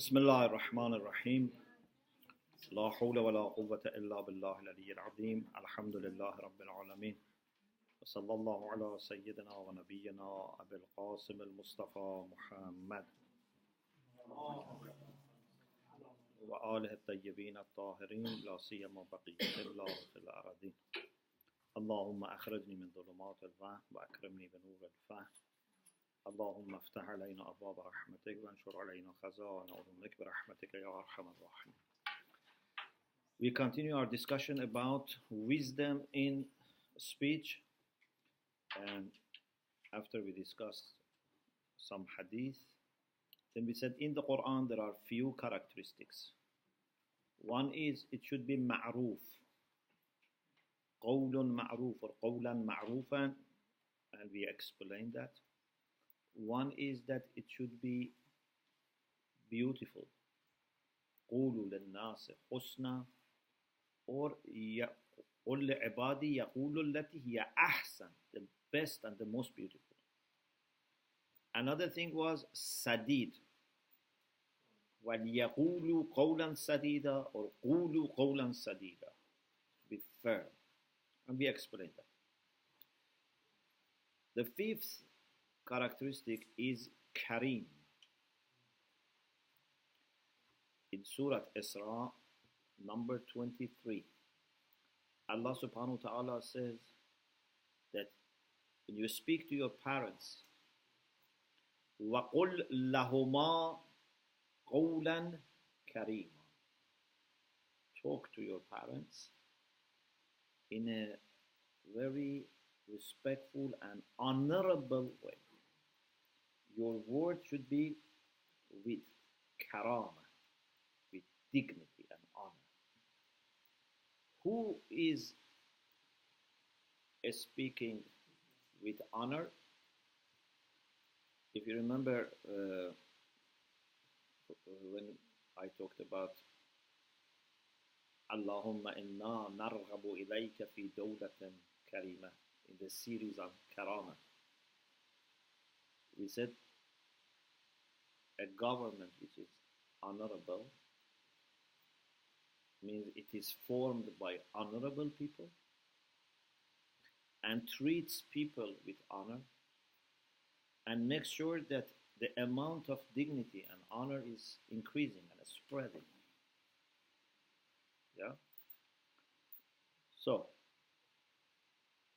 بسم الله الرحمن الرحيم. لا حول ولا قوة إلا بالله العلي العظيم. الحمد لله رب العالمين. وصلى الله على سيدنا ونبينا أبي القاسم المصطفى محمد. وآله الطيبين الطاهرين لا سيما بقية الله في الأراضين. اللهم أخرجني من ظلمات الوهم وأكرمني بنور الفهم. اللهم افتح علينا أبواب رحمتك وانشر علينا خزائن علومك برحمتك يا أرحم الراحمين We continue our discussion about wisdom in speech and after we discussed some hadith then we said in the Quran there are few characteristics one is it should be ma'roof قول معروف or قولا معروفا and we explained that one is that it should be beautiful قولوا للناس حسنا or قل لعبادي يقول التي هي أحسن the best and the most beautiful another thing was sadid وليقولوا قولا سديدا or قولوا قولا سديدا be firm and we explained that the fifth characteristic is Kareem. In Surah Isra, number 23, Allah subhanahu wa ta'ala says that when you speak to your parents, وَقُلْ لَهُمَا قَوْلًا كَرِيمًا Talk to your parents in a very respectful and honorable way your word should be with karama, with dignity and honor. Who is speaking with honor? If you remember uh, when I talked about Allahumma inna narghabu ilayka fi dawlatan karima in the series on karama we said a government which is honorable means it is formed by honorable people and treats people with honor and makes sure that the amount of dignity and honor is increasing and spreading. Yeah? So,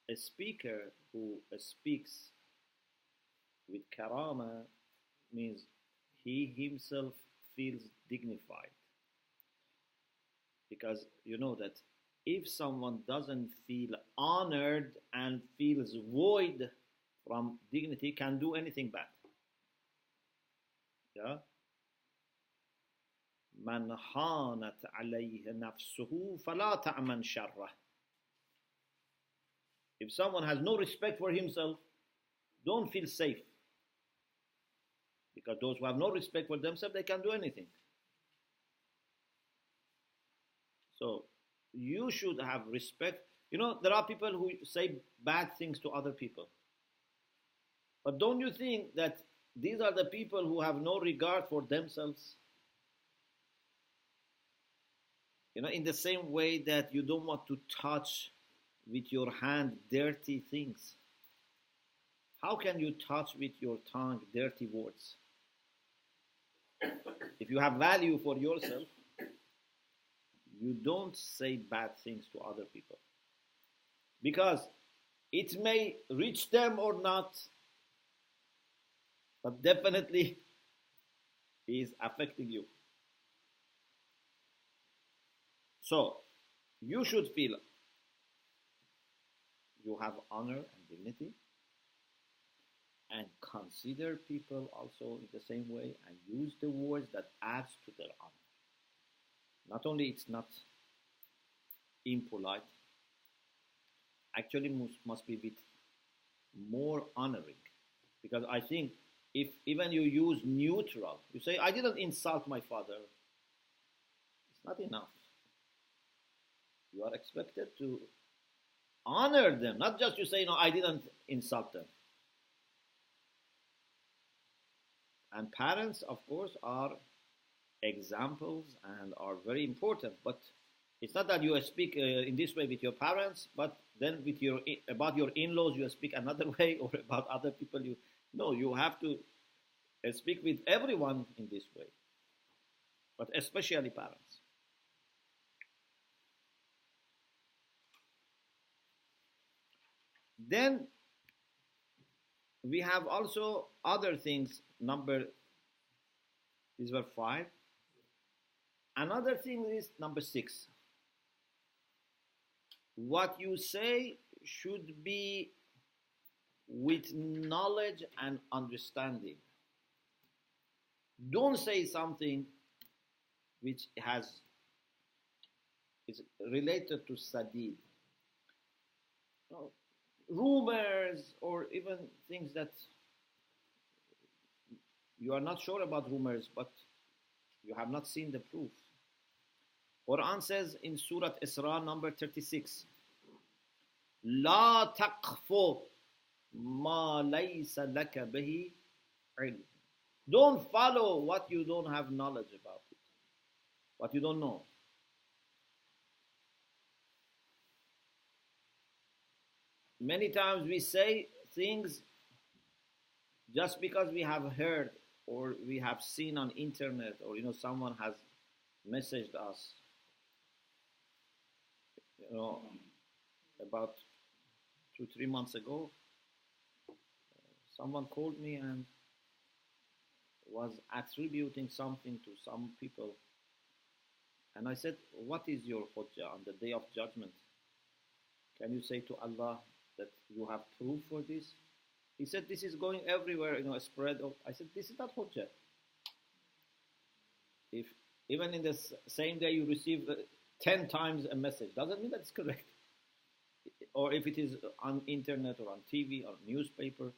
a speaker who speaks with karama means he himself feels dignified. Because you know that if someone doesn't feel honored and feels void from dignity, can do anything bad. Yeah? من هانت عليه نفسه فلا تأمن شره. If someone has no respect for himself, don't feel safe. Because those who have no respect for themselves, they can do anything. So you should have respect. You know, there are people who say bad things to other people. But don't you think that these are the people who have no regard for themselves? You know, in the same way that you don't want to touch with your hand dirty things. How can you touch with your tongue dirty words? If you have value for yourself, you don't say bad things to other people. Because it may reach them or not, but definitely is affecting you. So, you should feel you have honor and dignity and consider people also in the same way and use the words that adds to their honor. Not only it's not impolite, actually must, must be bit more honoring. Because I think if even you use neutral, you say, I didn't insult my father, it's not enough. You are expected to honor them, not just you say, no, I didn't insult them. And parents, of course, are examples and are very important. But it's not that you speak uh, in this way with your parents, but then with your about your in-laws you speak another way, or about other people you no. You have to uh, speak with everyone in this way, but especially parents. Then we have also other things. Number these were five. Another thing is number six. What you say should be with knowledge and understanding. Don't say something which has is related to sadid. No, rumors or even things that you are not sure about rumors, but you have not seen the proof. Quran says in Surah Isra number 36, لا تقف ما ليس لك به علم. Don't follow what you don't have knowledge about it, what you don't know. Many times we say things just because we have heard or we have seen on internet or you know someone has messaged us you know about two three months ago someone called me and was attributing something to some people. And i said what is your hujjah on the day of judgment? Can you say to allah that you have proof for this he said, This is going everywhere, you know, spread of. I said, This is not Hujjah. If even in the same day you receive uh, 10 times a message, doesn't mean that's correct. Or if it is on internet or on TV or newspaper,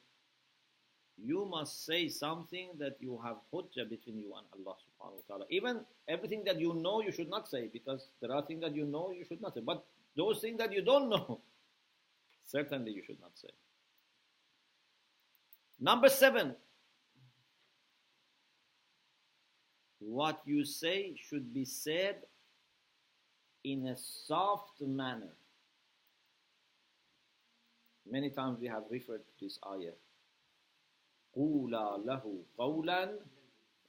you must say something that you have hujjah between you and Allah subhanahu wa ta'ala. Even everything that you know, you should not say because there are things that you know, you should not say. But those things that you don't know, certainly you should not say. Number seven, what you say should be said in a soft manner. Many times we have referred to this ayah. قُولَا لَهُ قَوْلًا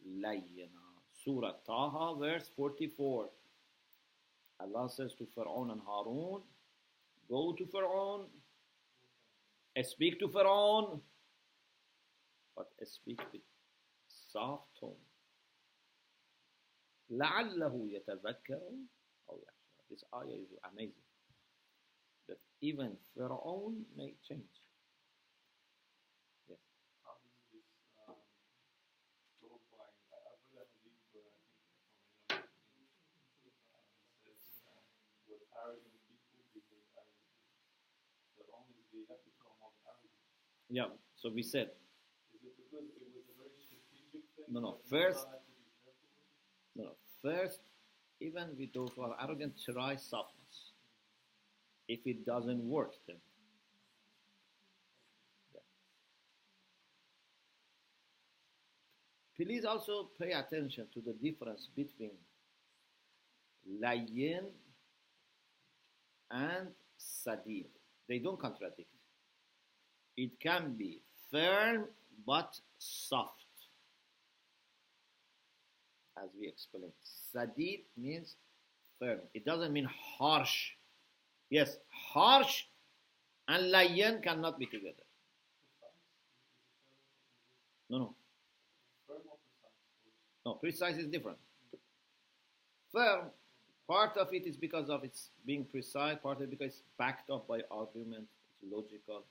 لَيِّنًا Surah Taha, verse 44. Allah says to Pharaoh and Harun, Go to Pharaoh, speak to Pharaoh, but speak with soft tone. لعله يتذكر أو يخشى. This ayah is amazing. That even Pharaoh may change. Yes. How is this um, told by, I, I've read that hadith where I think from um, it says uh, with arrogant people behave arrogantly. Pharaoh is the epitome of arrogance. yeah, so we said Is it because it was a very strategic thing? No, no, first- Musa had to be careful with? No, no. First, even with those who are arrogant, try softness. If it doesn't work, then. Yeah. Please also pay attention to the difference between layin and sadid. They don't contradict. It can be firm but soft as we explained. Sadid means firm. It doesn't mean harsh. Yes, harsh and layan cannot be together. No, no. No, precise is different. Firm, part of it is because of its being precise, part of it because it's backed up by argument, it's logical.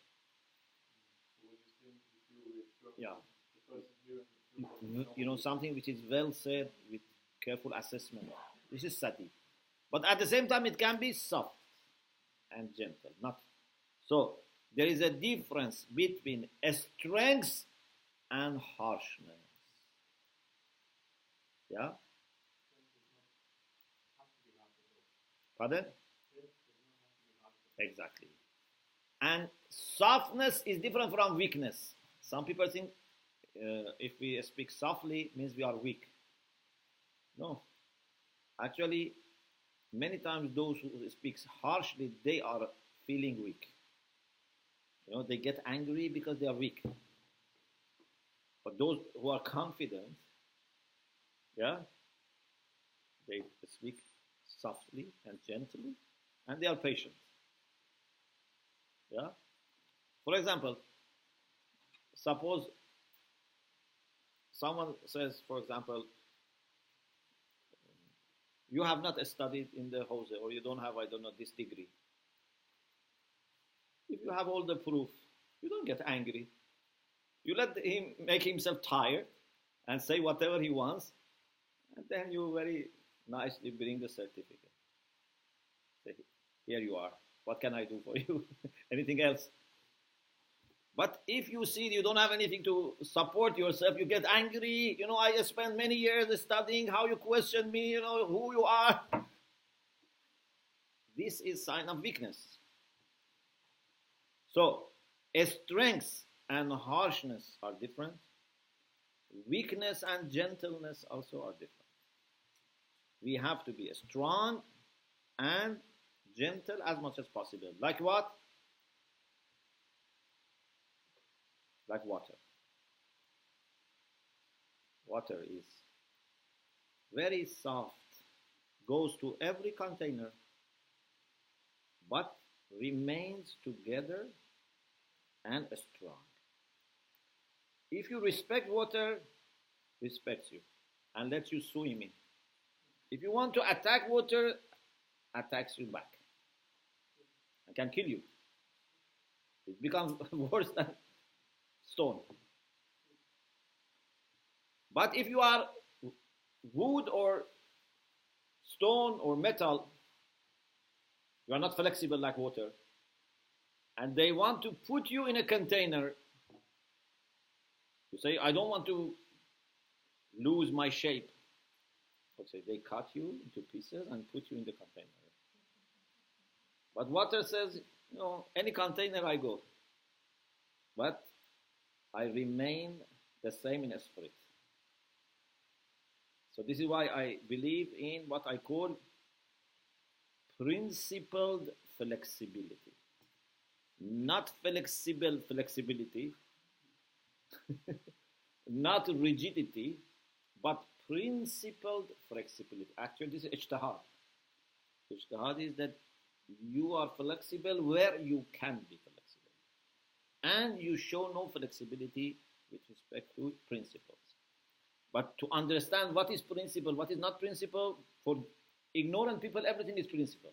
So when you're saying you feel reassured, Yeah. know- You know, something which is well said with careful assessment. This is sadid. But at the same time, it can be soft and gentle. Not so. There is a difference between a strength and harshness. Yeah. Pardon? Exactly. And softness is different from weakness. Some people think uh, if we speak softly means we are weak. No. Actually, many times those who speak harshly, they are feeling weak. You know, they get angry because they are weak. But those who are confident, yeah, they speak softly and gently, and they are patient. Yeah. For example, suppose someone says, for example, you have not studied in the Hawza or you don't have, I don't know, this degree. If you have all the proof, you don't get angry. You let him make himself tired and say whatever he wants, and then you very nicely bring the certificate. Say, here you are. What can I do for you? Anything else? But if you see you don't have anything to support yourself, you get angry. You know, I spent many years studying how you question me, you know, who you are. This is sign of weakness. So, strength and harshness are different. Weakness and gentleness also are different. We have to be strong and gentle as much as possible. Like what? Like water. Water is very soft, goes to every container, but remains together and strong. If you respect water, respects you and lets you swim in. If you want to attack water, attacks you back and can kill you. It becomes worse than stone. But if you are wood or stone or metal, you are not flexible like water, and they want to put you in a container, you say, I don't want to lose my shape. Okay, they cut you into pieces and put you in the container. But water says, you know, any container I go. But I remain the same in spirit. So this is why I believe in what I call principled flexibility. Not flexible flexibility, not rigidity, but principled flexibility. Actually, this is ijtihad. Ijtihad is that you are flexible where you can be flexible and you show no flexibility with respect to principles. But to understand what is principle, what is not principle, for ignorant people, everything is principle.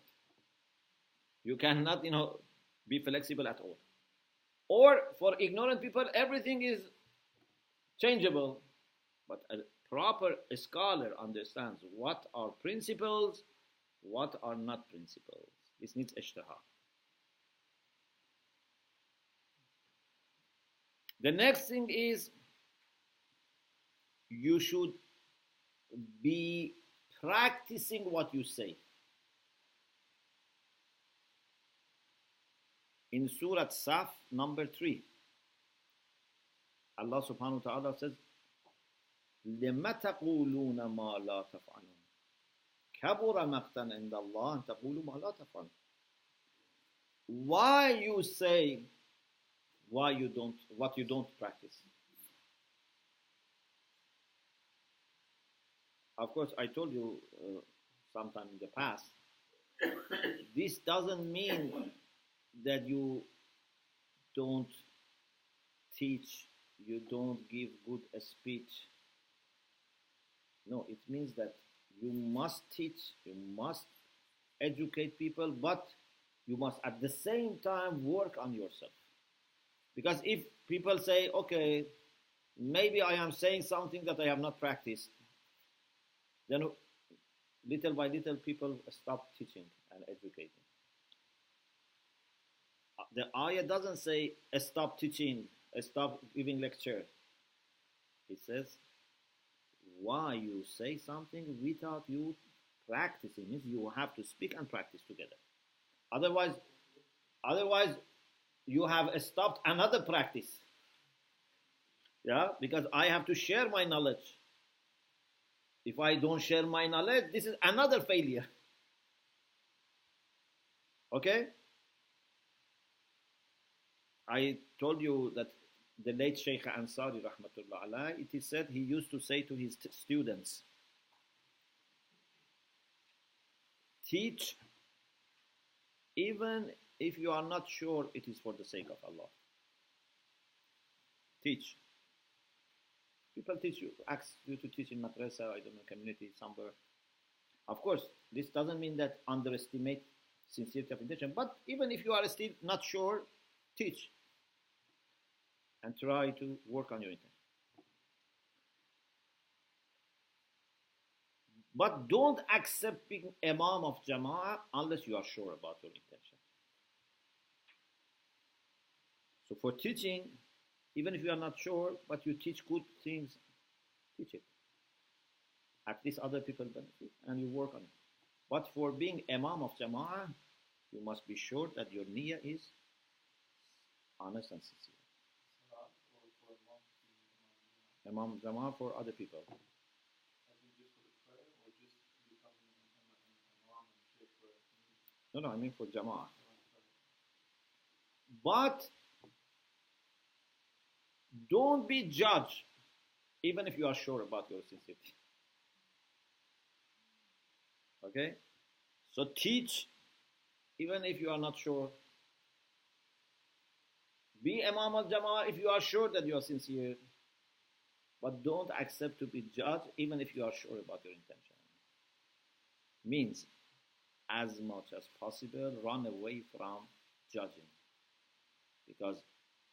You cannot, you know, be flexible at all. Or for ignorant people, everything is changeable. But a proper scholar understands what are principles, what are not principles. This needs ijtihad. The next thing is you should be practicing what you say. In Surah Saf, number 3, Allah subhanahu wa ta'ala says, لِمَ تَقُولُونَ مَا لَا تَفْعَلُونَ كَبُرَ مَقْتًا عِنْدَ اللَّهِ أَن تَقُولُوا مَا لَا تَفْعَلُونَ Why you say why you don't what you don't practice. Of course i told you uh, sometime in the past this doesn't mean that you don't teach you don't give good speech. No it means that you must teach you must educate people but you must at the same time work on yourself because if people say, okay, maybe I am saying something that I have not practiced, then little by little people stop teaching and educating. Uh, the ayah doesn't say stop teaching, stop giving lecture. It says why you say something without you practicing means you have to speak and practice together. Otherwise, otherwise you have stopped another practice. Yeah, because I have to share my knowledge. If I don't share my knowledge, this is another failure. Okay? I told you that the late Sheikh Ansari, rahmatullah alayhi, it is said he used to say to his t- students, teach even if you are not sure it is for the sake of Allah. Teach. People teach you, ask you to teach in madrasa, I don't know, community, somewhere. Of course, this doesn't mean that underestimate sincerity of intention, but even if you are still not sure, teach and try to work on your intention. But don't accept being Imam of Jama'ah unless you are sure about your intention. So for teaching, even if you are not sure, but you teach good things, teach it. At least other people benefit and you work on it. But for being Imam of Jama'ah, you must be sure that your niyyah is honest and sincere. Imam Jama'ah? For other people. No, no, I mean for Jama'ah. But don't be judged, even if you are sure about your sincerity. Okay? So teach, even if you are not sure. Be Imam al Jama'ah if you are sure that you are sincere. But don't accept to be judged, even if you are sure about your intention. Means, as much as possible, run away from judging because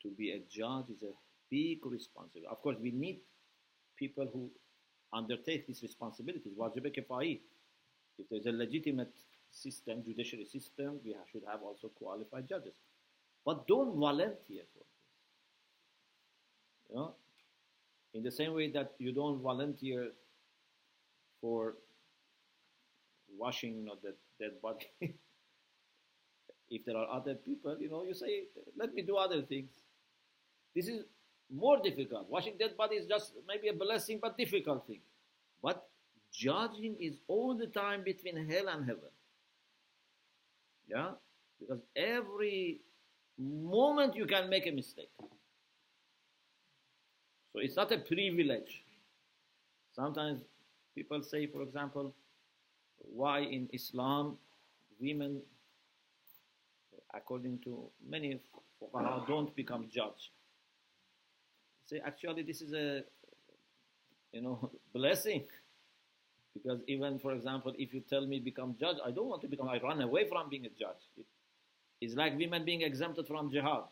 to be a judge is a big responsibility. Of course, we need people who undertake these responsibilities. Wajib kifai. If there's a legitimate system, judiciary system, we should have also qualified judges. But don't volunteer for this. You know, in the same way that you don't volunteer for washing know, the dead body. if there are other people, you know, you say, let me do other things. This is more difficult. Washing dead body is just maybe a blessing, but difficult thing. But judging is all the time between hell and heaven. Yeah? Because every moment you can make a mistake. So it's not a privilege. Sometimes people say, for example, why in Islam women, according to many don't become judge. Say actually this is a you know blessing. Because even for example if you tell me become judge I don't want to become I run away from being a judge. It's like women being exempted from jihad.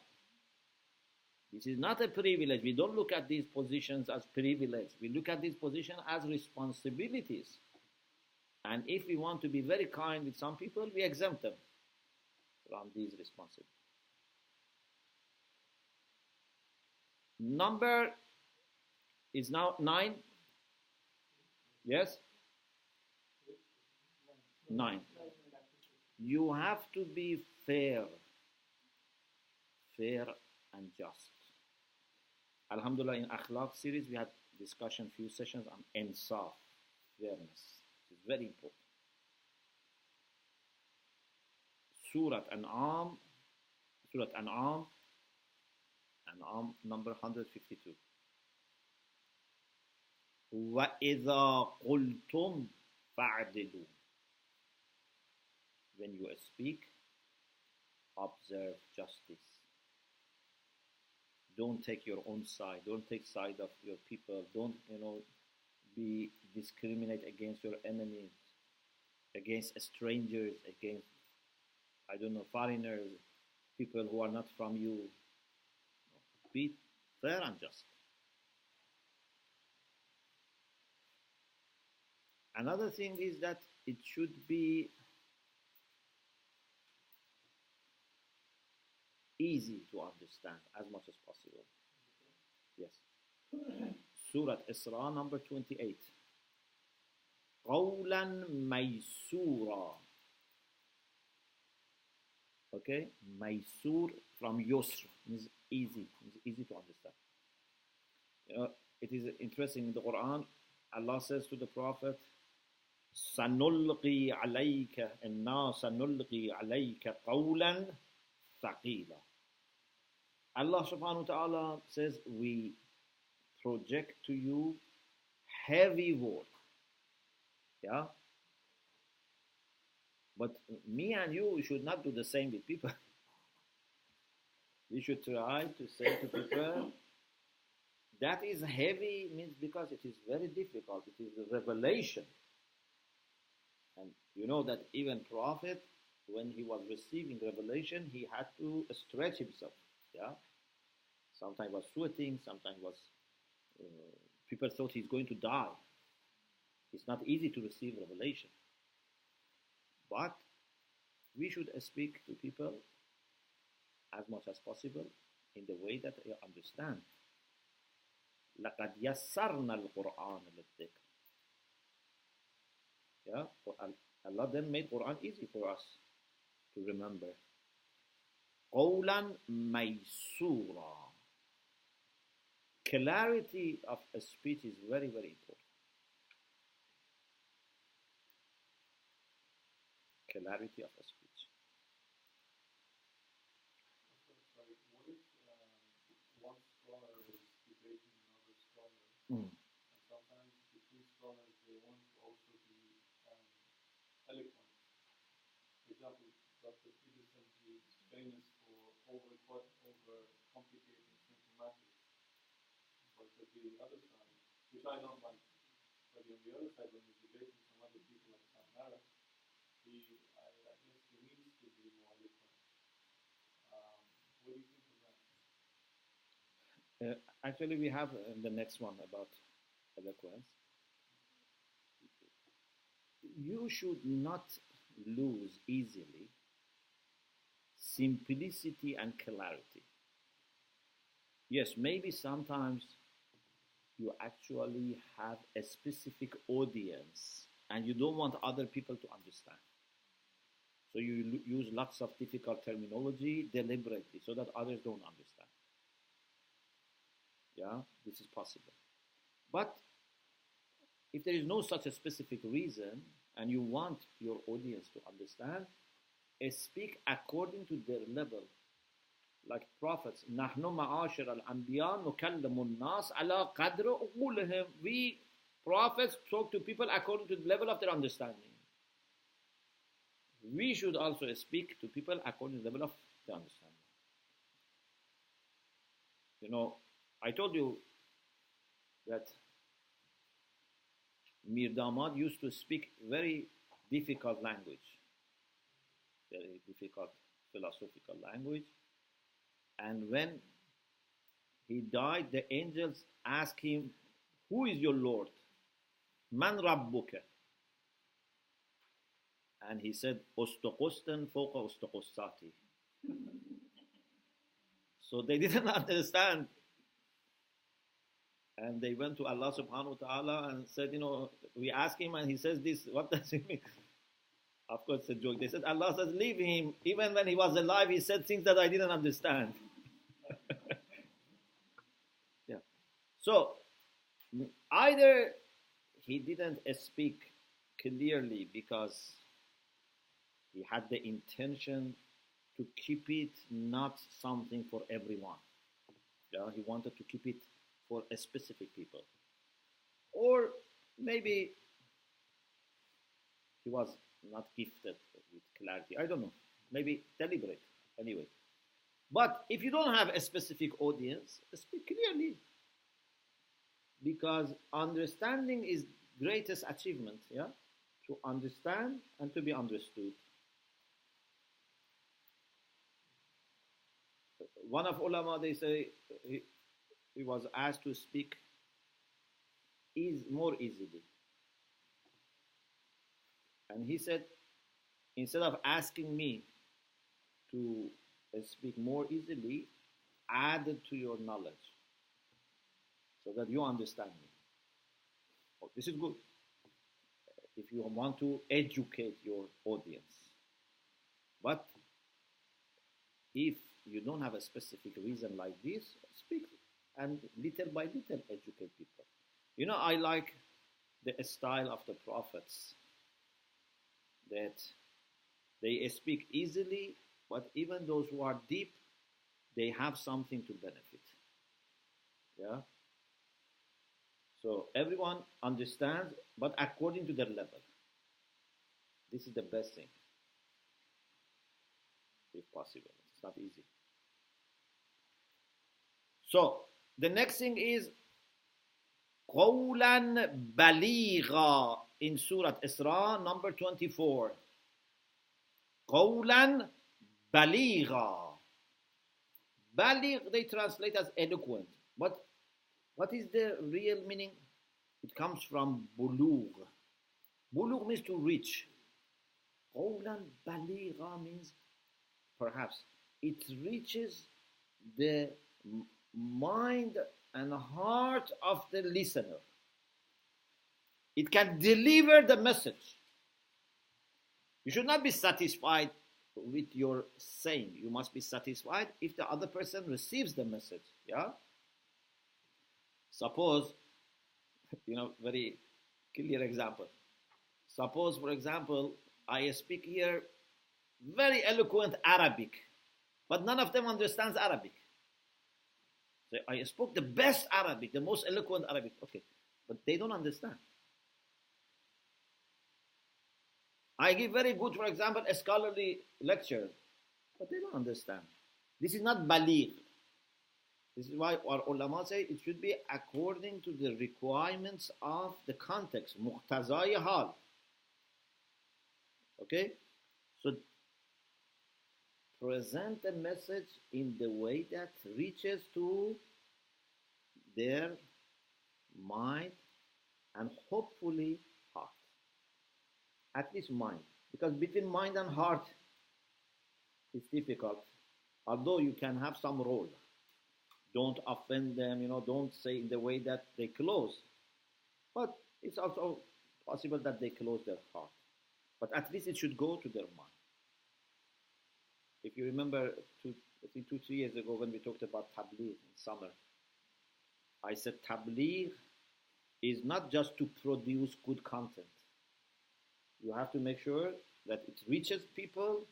This is not a privilege. We don't look at these positions as privilege. We look at these positions as responsibilities. And if we want to be very kind with some people we exempt them from these responsibilities number is now nine. Yes? Nine. You have to be fair. Fair and just. Alhamdulillah in akhlaq series we had discussion few sessions on insaf fairness. It's very important. Surat an'am surat an'am an'am number 152 وَإِذَا قُلْتُمْ فَعْدِلُوا When you speak, observe justice. Don't take your own side. Don't take side of your people. Don't, you know, be discriminate against your enemies, against strangers, against, I don't know, foreigners, people who are not from you. Be fair and just. Another thing is that it should be easy to understand as much as possible. Yes. Surah Isra number 28. قولا ميسورا. Okay? Maysur from Yusr it is easy. It is easy to understand. You know, it is interesting in the Quran. Allah says to the Prophet, "Sanulqi alayka inna sanulqi alayka thaqila." Allah subhanahu wa ta'ala says, We project to you heavy word. Yeah? But me and you should not do the same with people. we should try to say to people that is heavy means because it is very difficult it is a revelation and you know that even prophet, when he was receiving revelation, he had to stretch himself. Yeah. Sometimes was sweating. Sometimes was uh, people thought he's going to die. It's not easy to receive revelation. But we should speak to people as much as possible in the way that they understand. لقد يسرنا القرآن للذكر yeah, Allah then made Quran easy for us to remember. قولا ميسورا Clarity of a speech is very, very important. Clarity of a speech. Mm. and sometimes between scholars they want also to be um, eloquent. For example, Dr. Peterson is famous for over over complicating matters. But the other side, which I don't like, but on the other side, when he's debating some other people like Sam Harris, he I, I guess he needs to be more eloquent. Um, what do you think? Uh, actually, we have uh, the next one about eloquence. You should not lose easily simplicity and clarity. Yes, maybe sometimes you actually have a specific audience and you don't want other people to understand. So you use lots of difficult terminology deliberately so that others don't understand Yeah, this is possible. But if there is no such a specific reason and you want your audience to understand, eh, speak according to their level. Like prophets, نحن معاشر الأنبياء نكلم الناس على قدر عقولهم. We prophets talk to people according to the level of their understanding. We should also speak to people according to the level of their understanding. You know, I told you that Mir Damad used to speak very difficult language, very difficult philosophical language. And when he died, the angels asked him, Who is your Lord? Man Rabbuka? And he said, Ostokosten foka ostokostati. So they didn't understand and they went to Allah subhanahu wa ta'ala and said, you know, we asked him and he says this, what does it mean? Of course, it's a joke. They said, Allah says, leave him. Even when he was alive, he said things that I didn't understand. yeah. So, either he didn't speak clearly because he had the intention to keep it not something for everyone. Yeah, he wanted to keep it for a specific people. Or maybe he was not gifted with clarity. I don't know. Maybe deliberate. Anyway. But if you don't have a specific audience, speak clearly. Because understanding is greatest achievement, yeah? To understand and to be understood. One of ulama, they say, he, was asked to speak is more easily. And he said, instead of asking me to uh, speak more easily, add to your knowledge so that you understand me. Oh, this is good. If you want to educate your audience. But if you don't have a specific reason like this, speak and little by little educate people. You know, I like the style of the prophets that they speak easily, but even those who are deep, they have something to benefit. Yeah? So everyone understands, but according to their level. This is the best thing, if possible. It's not easy. So the next thing is قولا بليغا in Surah Isra number 24. قولا بليغا Baligh they translate as eloquent. But what is the real meaning? It comes from bulugh. Bulugh means to reach. Qawlan baligha means perhaps it reaches the mind and heart of the listener. It can deliver the message. You should not be satisfied with your saying. You must be satisfied if the other person receives the message. Yeah? Suppose, you know, very clear example. Suppose, for example, I speak here very eloquent Arabic, but none of them understands Arabic. So I spoke the best Arabic, the most eloquent Arabic. Okay, but they don't understand. I give very good, for example, a scholarly lecture, but they don't understand. This is not baligh. This is why our ulama say it should be according to the requirements of the context, muqtazai hal. Okay? So present a message in the way that reaches to their mind and hopefully heart. At least mind. Because between mind and heart, it's difficult. Although you can have some role. Don't offend them, you know, don't say in the way that they close. But it's also possible that they close their heart. But at least it should go to their mind. If you remember, two, I think two, three years ago when we talked about tabligh in summer, I said tabligh is not just to produce good content. You have to make sure that it reaches people,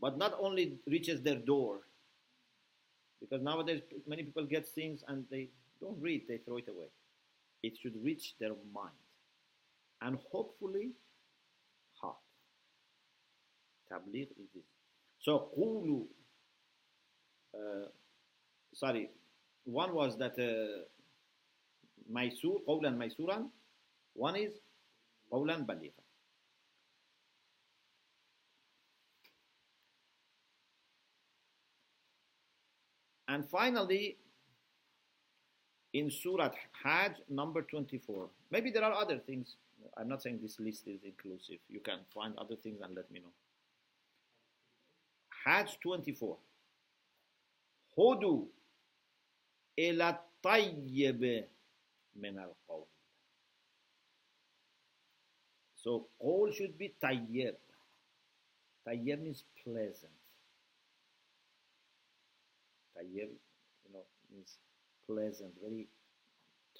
but not only reaches their door. Because nowadays many people get things and they don't read, they throw it away. It should reach their mind. And hopefully heart. Tabligh is this. So قولوا uh, sorry one was that uh, ميسور قولا ميسورا one is قولا بليغا and finally in Surah Hajj number 24 maybe there are other things I'm not saying this list is inclusive you can find other things and let me know Hajj 24 هدوا إلى الطيب من القول So all should be tayyib. Tayyib means pleasant. Tayyib, you know, means pleasant, very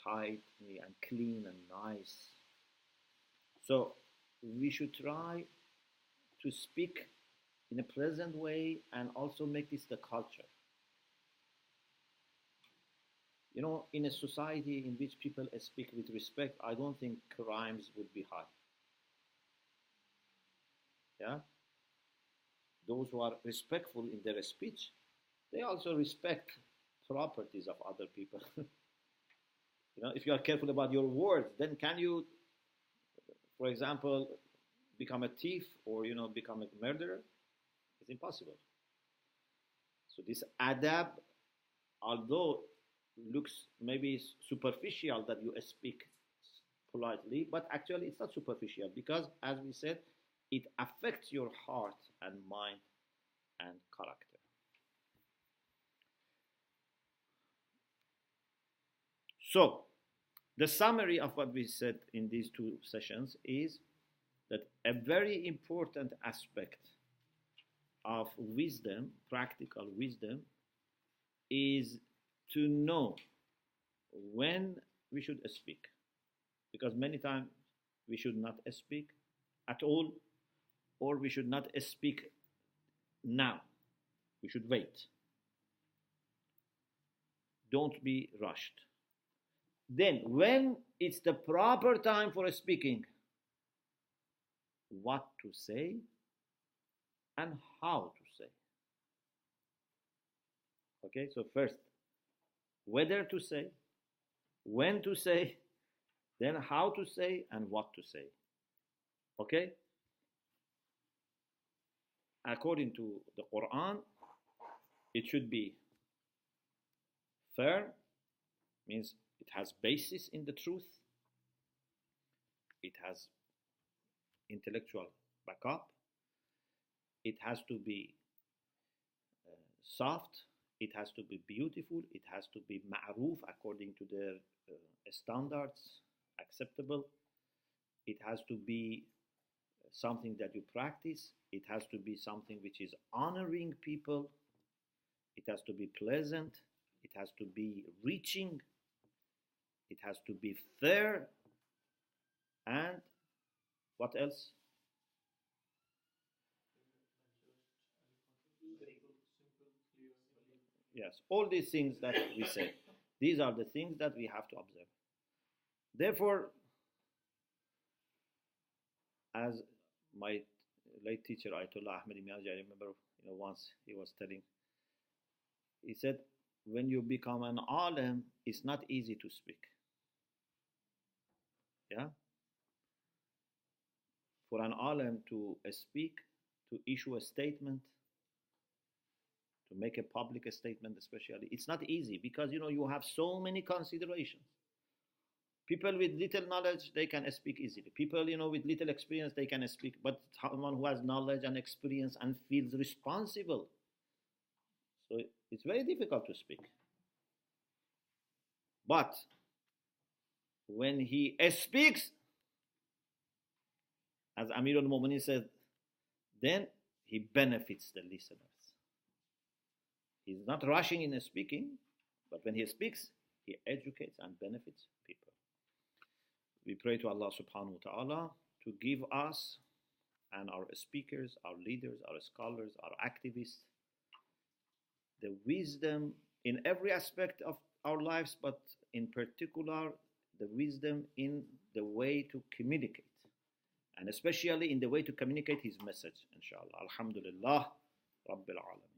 tight and clean and nice. So we should try to speak in a pleasant way and also make this the culture. You know, in a society in which people speak with respect, I don't think crimes would be high. Yeah? Those who are respectful in their speech, they also respect properties of other people. you know, if you are careful about your words, then can you, for example, become a thief or you know become a murderer? It's impossible. So this adab, although looks maybe superficial that you speak politely, but actually it's not superficial because, as we said, it affects your heart and mind and character. So, the summary of what we said in these two sessions is that a very important aspect of wisdom, practical wisdom, is to know when we should speak because many times we should not speak at all, or we should not speak now. We should wait. Don't be rushed. Then, when it's the proper time for speaking, what to say and how to say. Okay, so first, whether to say, when to say, then how to say, and what to say. Okay? According to the Quran, it should be fair, means it has basis in the truth, it has intellectual backup, it has to be uh, soft, it has to be beautiful, it has to be ma'ruf according to their uh, standards, acceptable, it has to be something that you practice, it has to be something which is honoring people, it has to be pleasant, it has to be reaching, it has to be fair, and what else? Yes, all these things that we say, these are the things that we have to observe. Therefore, as my late teacher Ayatollah Ahmed Miyaji, I remember, you know, once he was telling, he said, when you become an alim, it's not easy to speak. Yeah? For an alim to speak, to issue a statement, to make a public statement especially, it's not easy because, you know, you have so many considerations. People with little knowledge, they can speak easily. People, you know, with little experience, they can speak. But someone who has knowledge and experience and feels responsible, so it's very difficult to speak. But when he speaks, as Amir al-Mu'minin said, then he benefits the listeners. He's not rushing in his speaking, but when he speaks, he educates and benefits people. We pray to Allah subhanahu wa ta'ala to give us and our speakers, our leaders, our scholars, our activists, the wisdom in every aspect of our lives, but in particular, the wisdom in the way to communicate, and especially in the way to communicate His message, inshallah. Alhamdulillah, Rabbil Alameen.